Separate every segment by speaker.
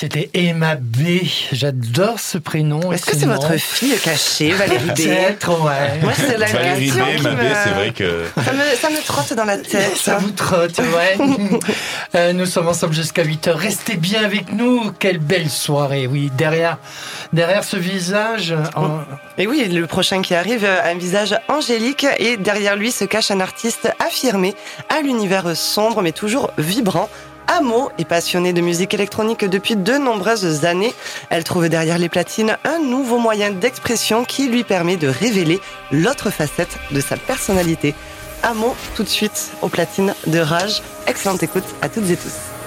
Speaker 1: C'était Emma B. J'adore ce prénom.
Speaker 2: Est-ce que c'est votre fille cachée, Valérie B?
Speaker 1: Peut-être, ouais.
Speaker 2: Moi, c'est la
Speaker 3: Valérie B,
Speaker 2: qui
Speaker 3: ma B, c'est vrai que.
Speaker 2: Ça me, ça me trotte dans la tête.
Speaker 1: Ça vous trotte, ouais. Euh, nous sommes ensemble jusqu'à 8 heures. Restez bien avec nous. Quelle belle soirée, oui. Derrière, derrière ce visage. en-
Speaker 2: Et oui, le prochain qui arrive a un visage angélique et derrière lui se cache un artiste affirmé à l'univers sombre mais toujours vibrant. Amo est passionnée de musique électronique depuis de nombreuses années. Elle trouve derrière les platines un nouveau moyen d'expression qui lui permet de révéler l'autre facette de sa personnalité. Amo, tout de suite aux platines de Rage. Excellente écoute à toutes et tous.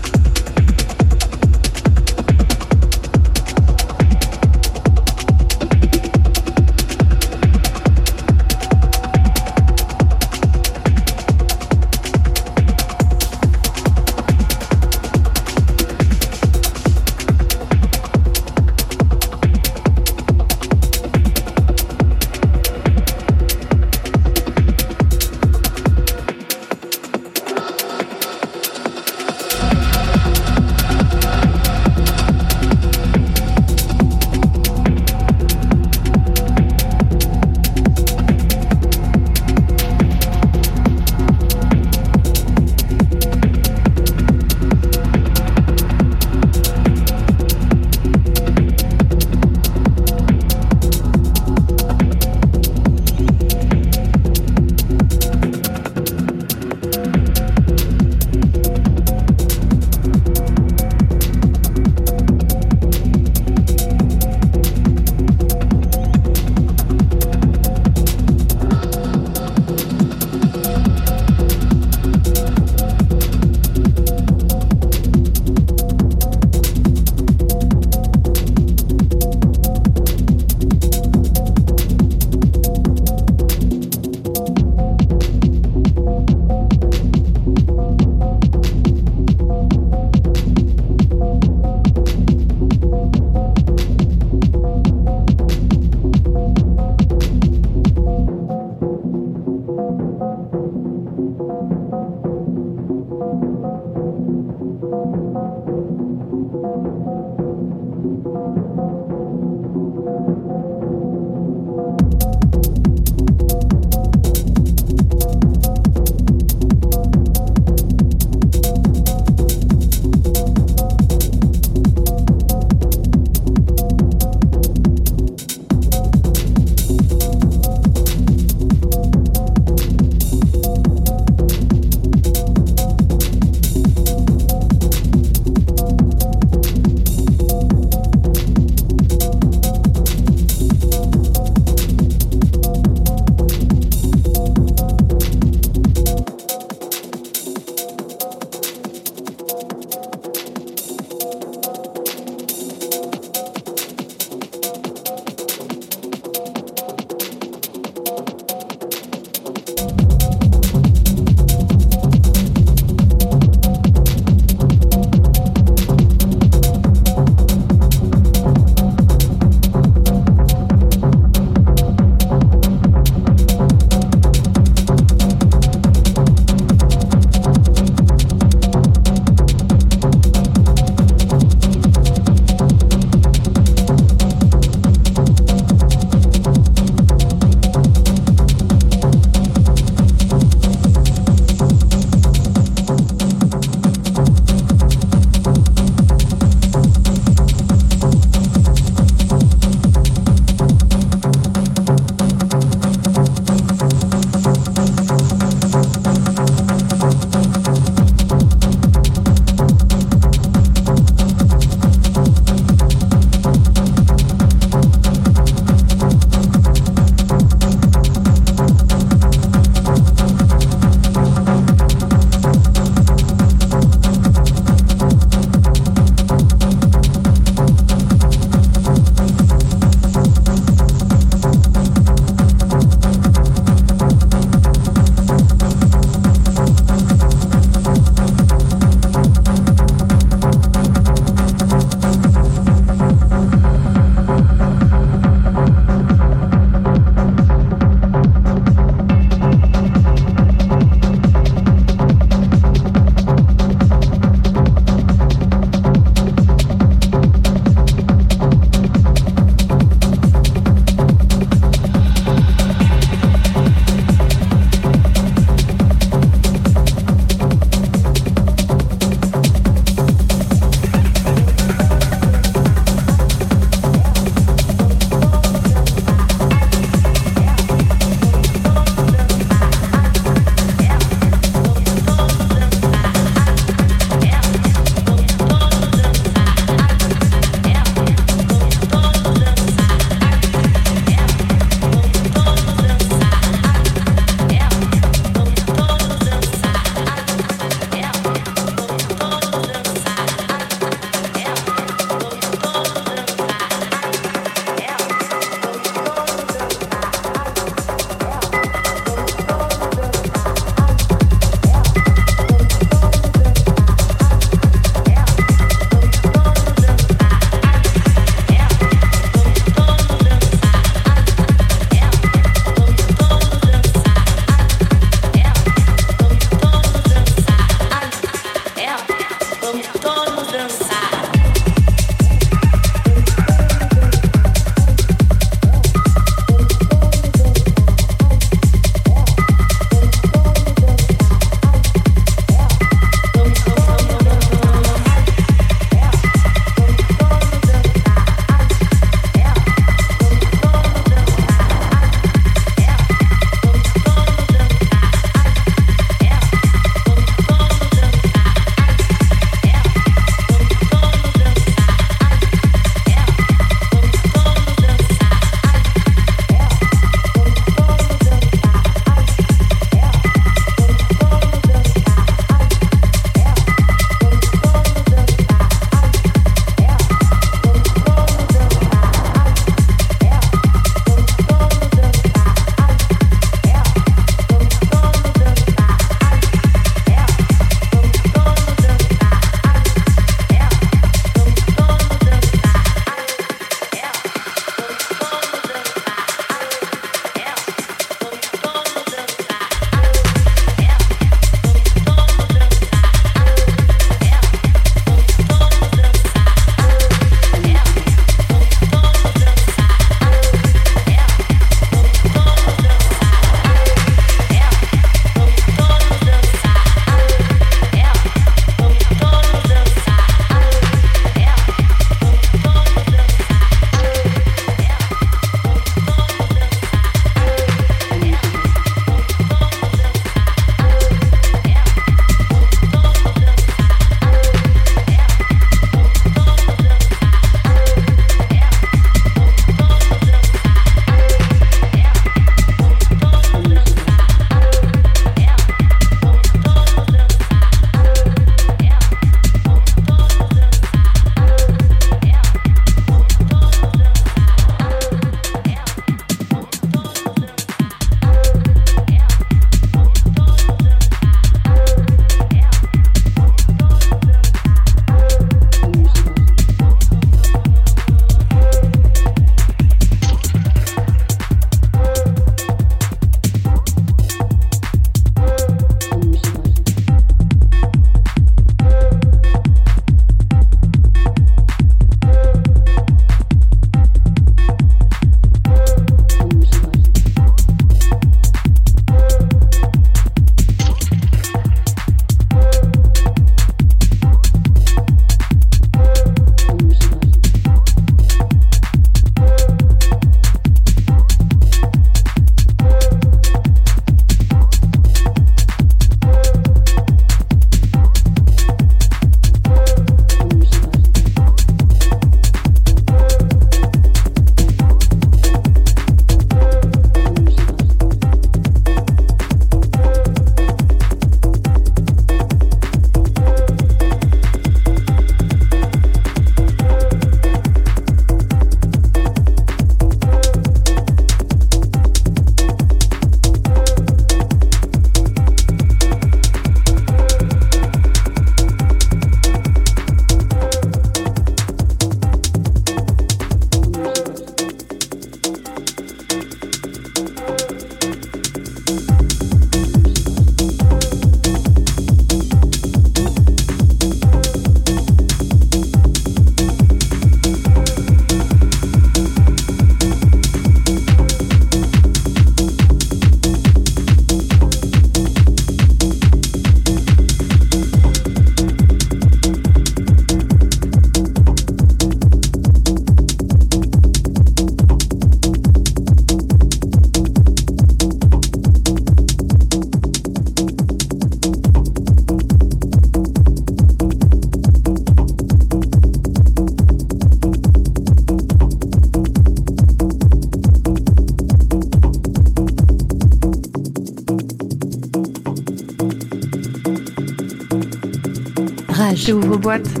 Speaker 4: Boîte.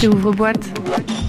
Speaker 3: Rage.
Speaker 4: ouvre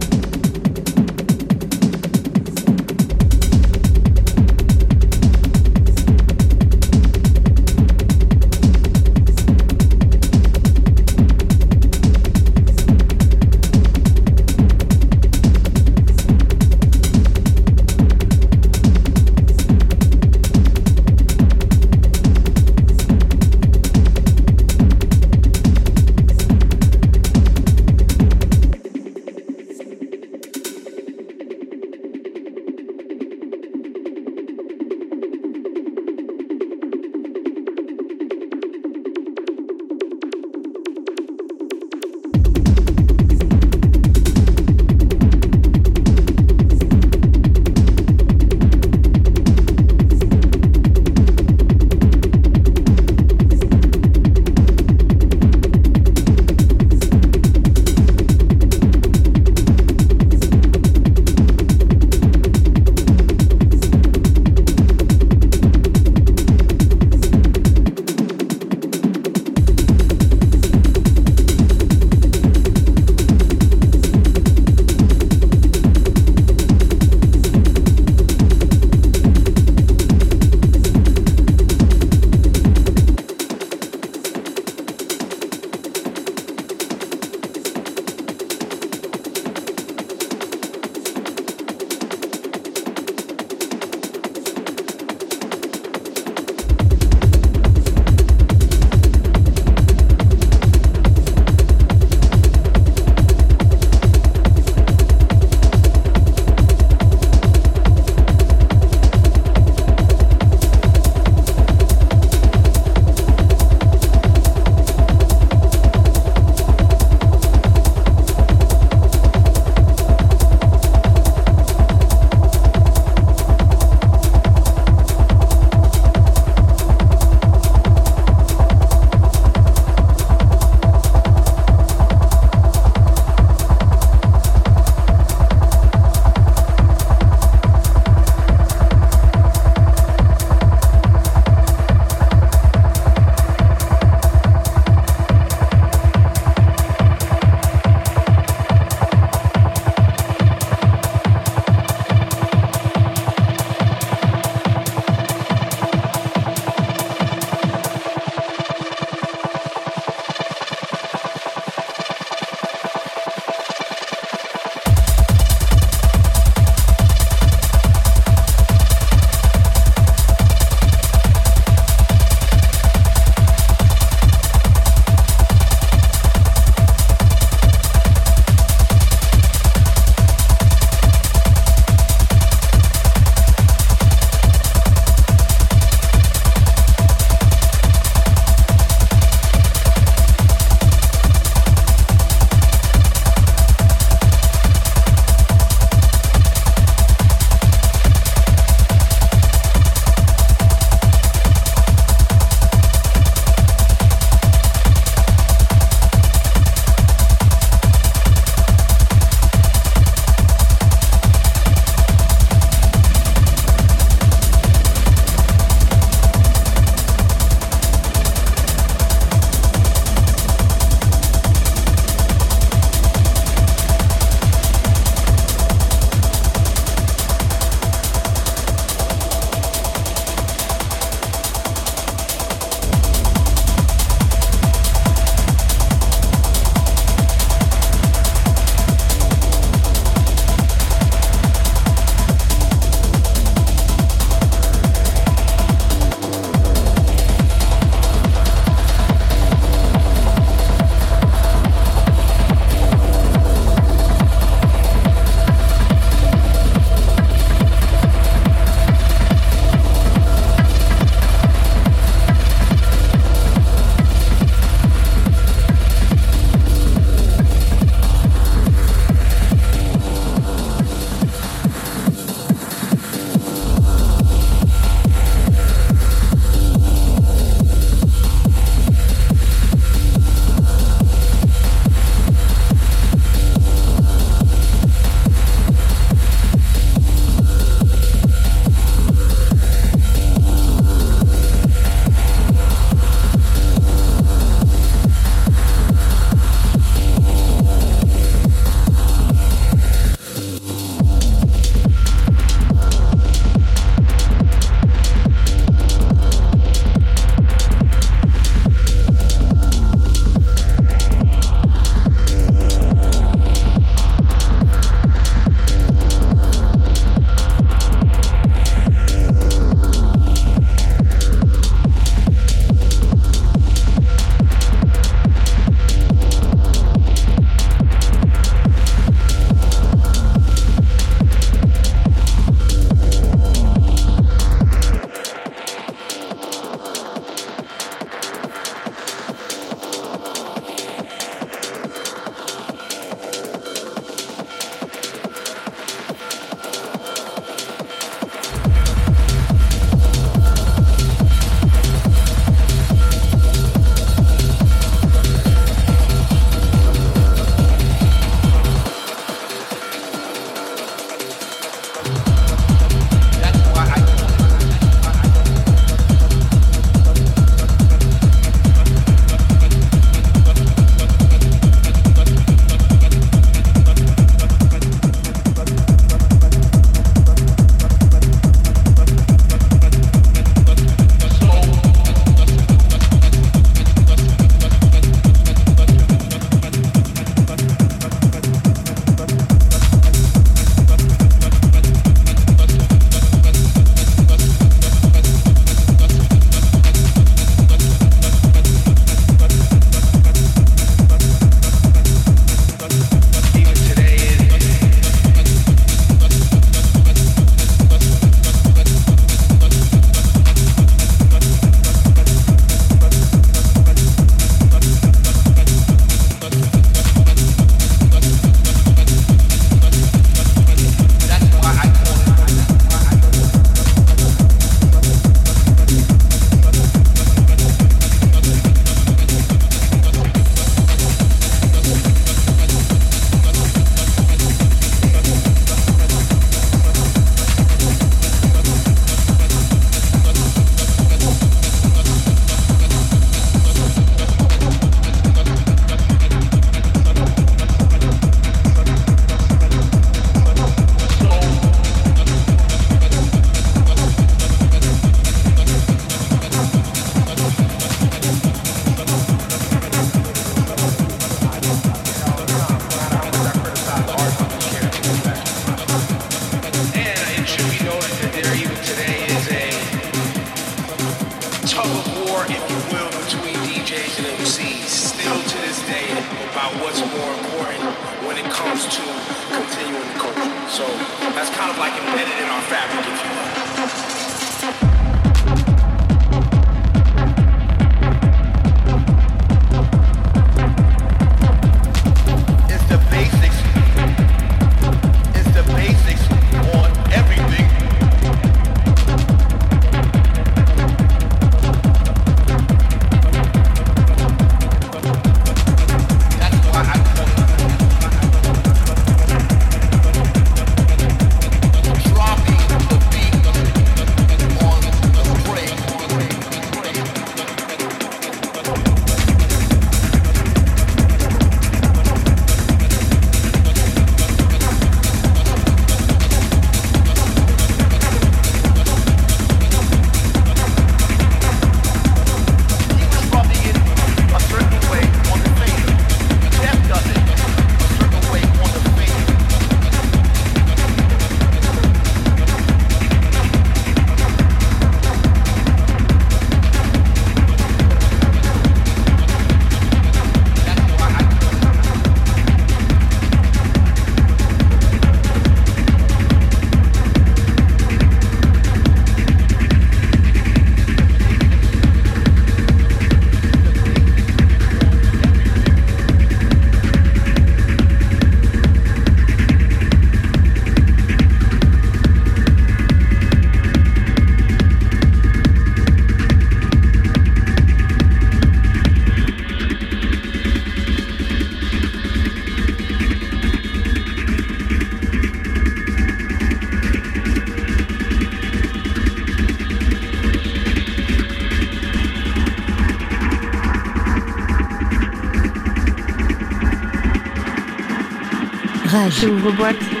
Speaker 4: J'ouvre-boîte.
Speaker 5: Rage.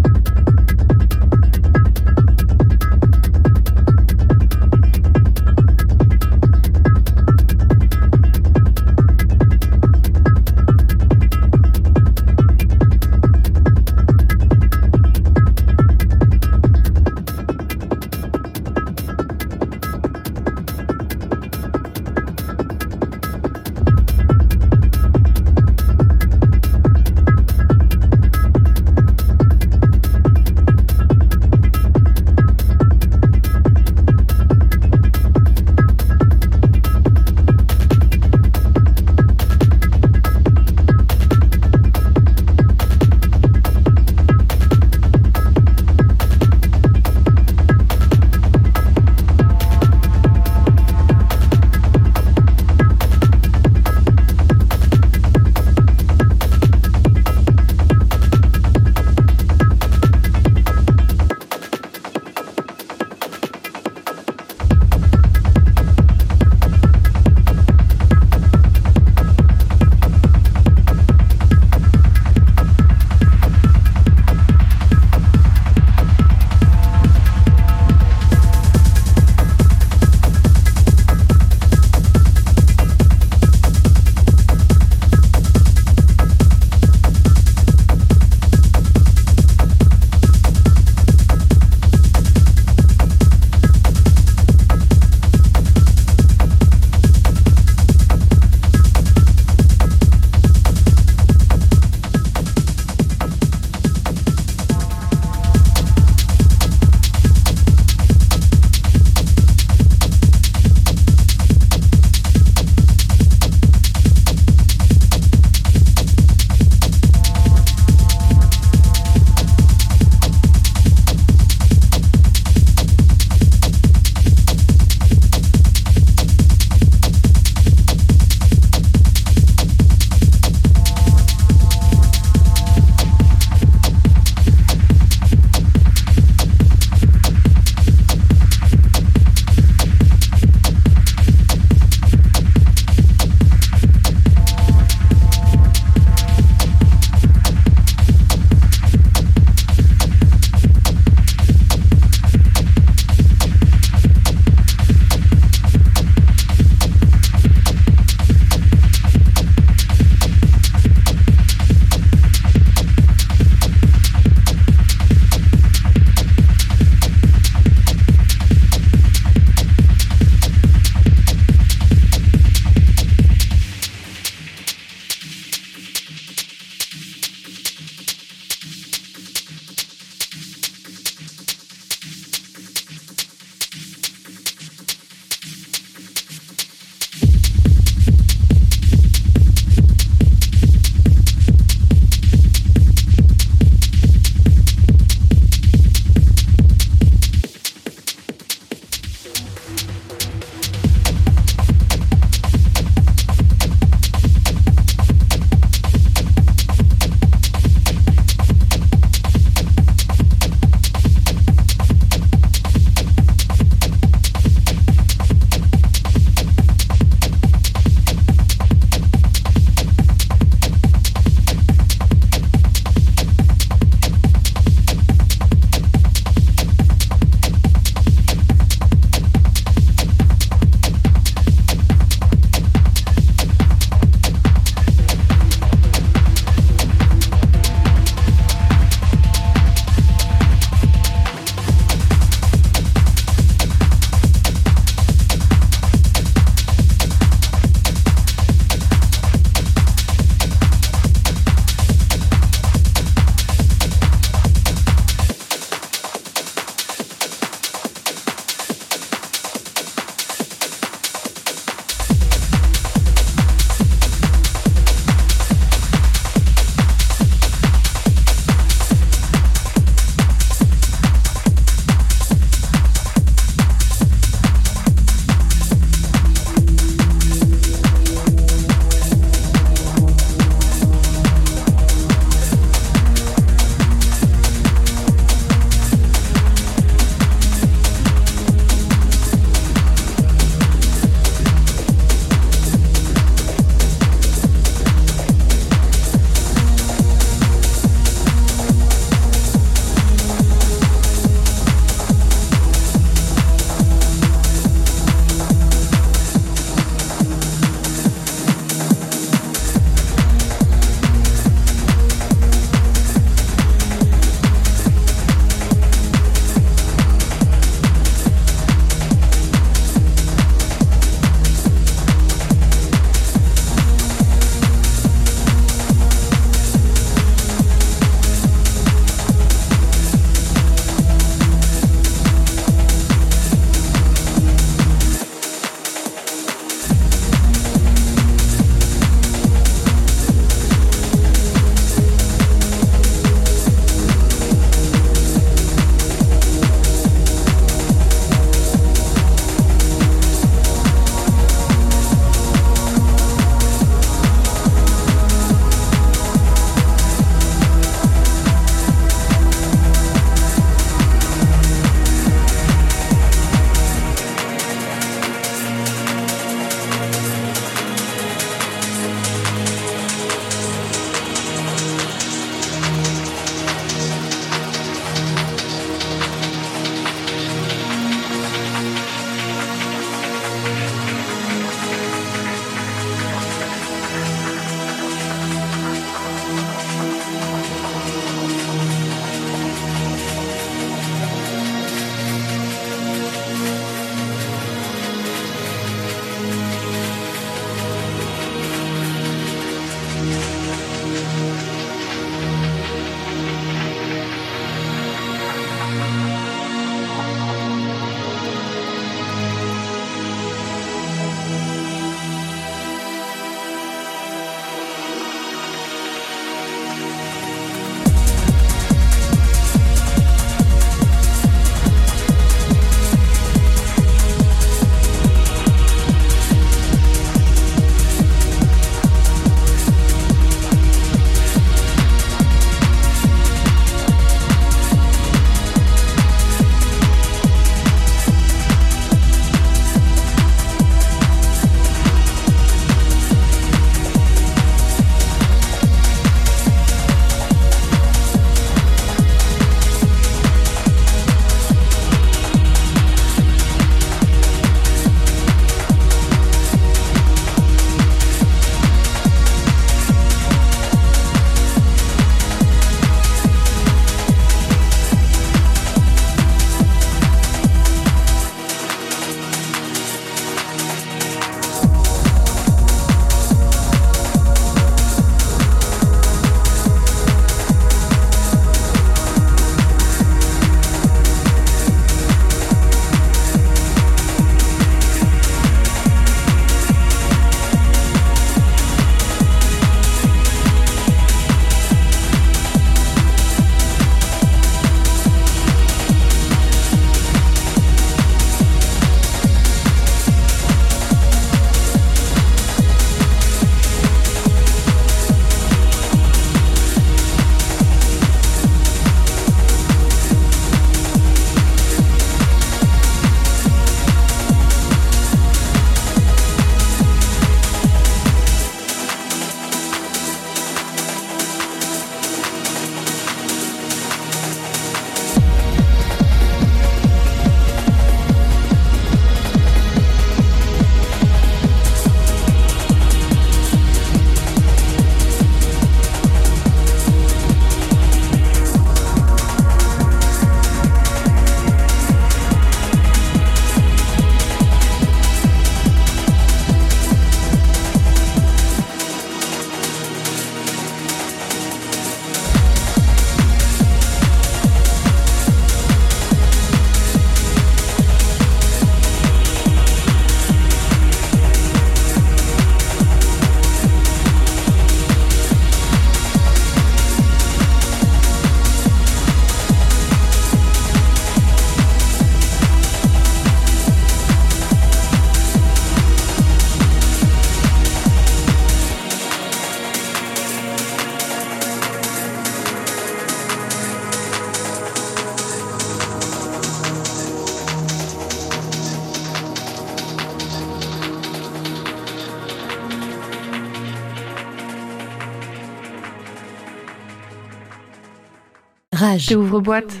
Speaker 4: T'es ouvre-boîte.